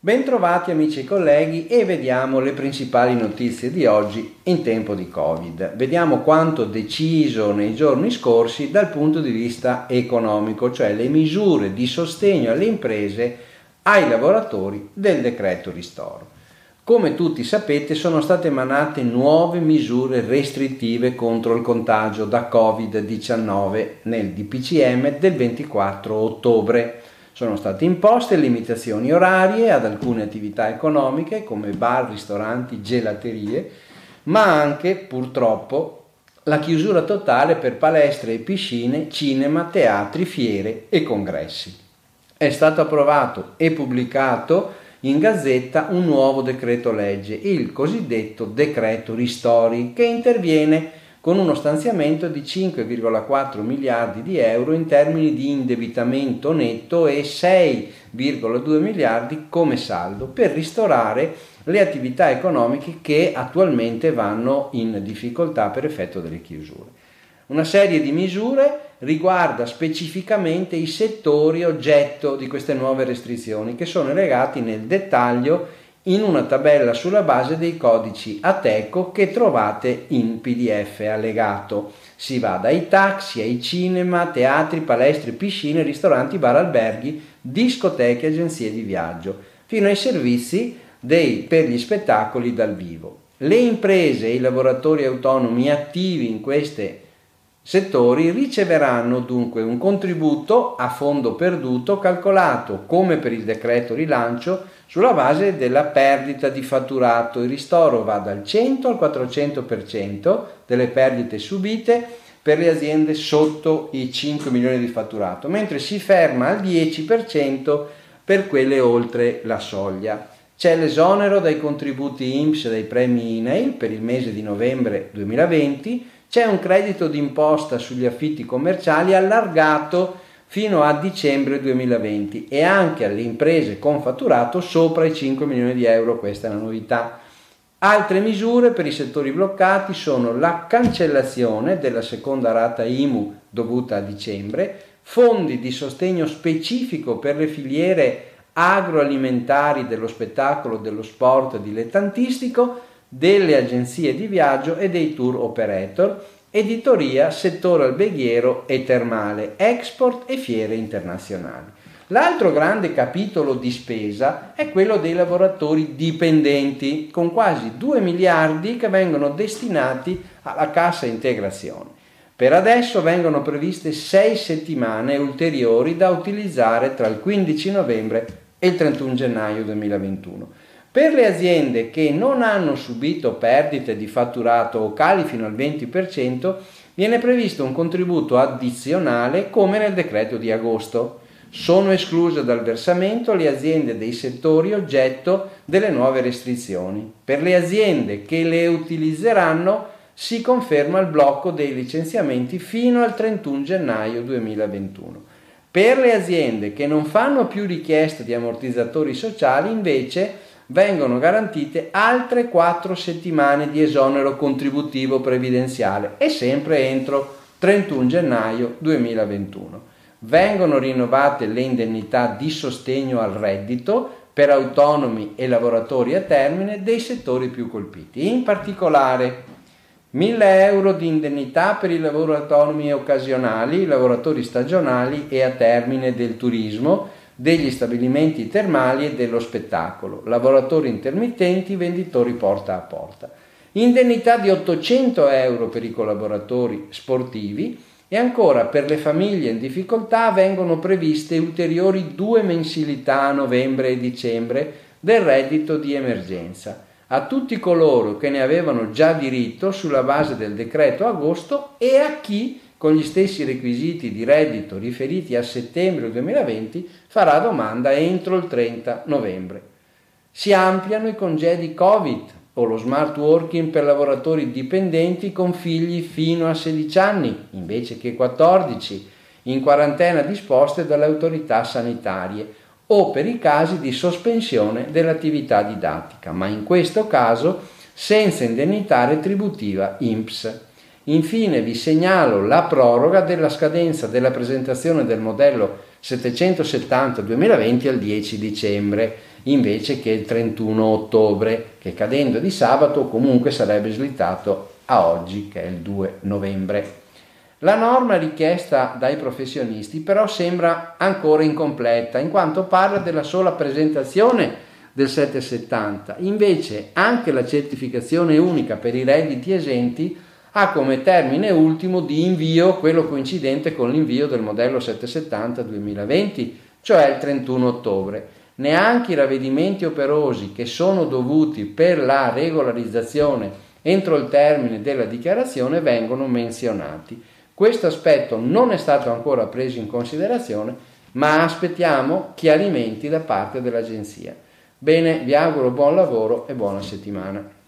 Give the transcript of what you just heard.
Bentrovati amici e colleghi e vediamo le principali notizie di oggi in tempo di Covid. Vediamo quanto deciso nei giorni scorsi dal punto di vista economico, cioè le misure di sostegno alle imprese, ai lavoratori del decreto ristoro. Come tutti sapete sono state emanate nuove misure restrittive contro il contagio da Covid-19 nel DPCM del 24 ottobre sono state imposte limitazioni orarie ad alcune attività economiche come bar, ristoranti, gelaterie, ma anche purtroppo la chiusura totale per palestre e piscine, cinema, teatri, fiere e congressi. È stato approvato e pubblicato in gazzetta un nuovo decreto legge, il cosiddetto decreto ristori, che interviene con uno stanziamento di 5,4 miliardi di euro in termini di indebitamento netto e 6,2 miliardi come saldo per ristorare le attività economiche che attualmente vanno in difficoltà per effetto delle chiusure. Una serie di misure riguarda specificamente i settori oggetto di queste nuove restrizioni che sono legati nel dettaglio in una tabella sulla base dei codici ATECO che trovate in PDF allegato. Si va dai taxi ai cinema, teatri, palestre, piscine, ristoranti, bar, alberghi, discoteche, agenzie di viaggio, fino ai servizi dei, per gli spettacoli dal vivo. Le imprese e i lavoratori autonomi attivi in queste settori riceveranno dunque un contributo a fondo perduto calcolato come per il decreto rilancio sulla base della perdita di fatturato. Il ristoro va dal 100 al 400% delle perdite subite per le aziende sotto i 5 milioni di fatturato, mentre si ferma al 10% per quelle oltre la soglia. C'è l'esonero dai contributi INPS e dai premi INAIL per il mese di novembre 2020 c'è un credito d'imposta sugli affitti commerciali allargato fino a dicembre 2020 e anche alle imprese con fatturato sopra i 5 milioni di euro, questa è una novità. Altre misure per i settori bloccati sono la cancellazione della seconda rata IMU dovuta a dicembre, fondi di sostegno specifico per le filiere agroalimentari dello spettacolo, dello sport dilettantistico, delle agenzie di viaggio e dei tour operator, editoria, settore alberghiero e termale, export e fiere internazionali. L'altro grande capitolo di spesa è quello dei lavoratori dipendenti, con quasi 2 miliardi che vengono destinati alla cassa integrazione. Per adesso vengono previste 6 settimane ulteriori da utilizzare tra il 15 novembre e il 31 gennaio 2021. Per le aziende che non hanno subito perdite di fatturato o cali fino al 20%, viene previsto un contributo addizionale come nel decreto di agosto. Sono escluse dal versamento le aziende dei settori oggetto delle nuove restrizioni. Per le aziende che le utilizzeranno si conferma il blocco dei licenziamenti fino al 31 gennaio 2021. Per le aziende che non fanno più richiesta di ammortizzatori sociali invece vengono garantite altre 4 settimane di esonero contributivo previdenziale e sempre entro 31 gennaio 2021. Vengono rinnovate le indennità di sostegno al reddito per autonomi e lavoratori a termine dei settori più colpiti. In particolare 1000 euro di indennità per i lavori autonomi e occasionali, i lavoratori stagionali e a termine del turismo, degli stabilimenti termali e dello spettacolo, lavoratori intermittenti, venditori porta a porta. Indennità di 800 euro per i collaboratori sportivi e ancora per le famiglie in difficoltà vengono previste ulteriori due mensilità a novembre e dicembre del reddito di emergenza a tutti coloro che ne avevano già diritto sulla base del decreto agosto e a chi con gli stessi requisiti di reddito riferiti a settembre 2020 farà domanda entro il 30 novembre. Si ampliano i congedi Covid o lo smart working per lavoratori dipendenti con figli fino a 16 anni invece che 14 in quarantena disposte dalle autorità sanitarie o per i casi di sospensione dell'attività didattica, ma in questo caso senza indennità retributiva INPS. Infine vi segnalo la proroga della scadenza della presentazione del modello 770 2020 al 10 dicembre invece che il 31 ottobre che cadendo di sabato comunque sarebbe slittato a oggi che è il 2 novembre. La norma richiesta dai professionisti però sembra ancora incompleta in quanto parla della sola presentazione del 770, invece anche la certificazione unica per i redditi esenti ha come termine ultimo di invio quello coincidente con l'invio del modello 770 2020, cioè il 31 ottobre. Neanche i ravvedimenti operosi che sono dovuti per la regolarizzazione entro il termine della dichiarazione vengono menzionati. Questo aspetto non è stato ancora preso in considerazione, ma aspettiamo chiarimenti da parte dell'Agenzia. Bene, vi auguro buon lavoro e buona settimana.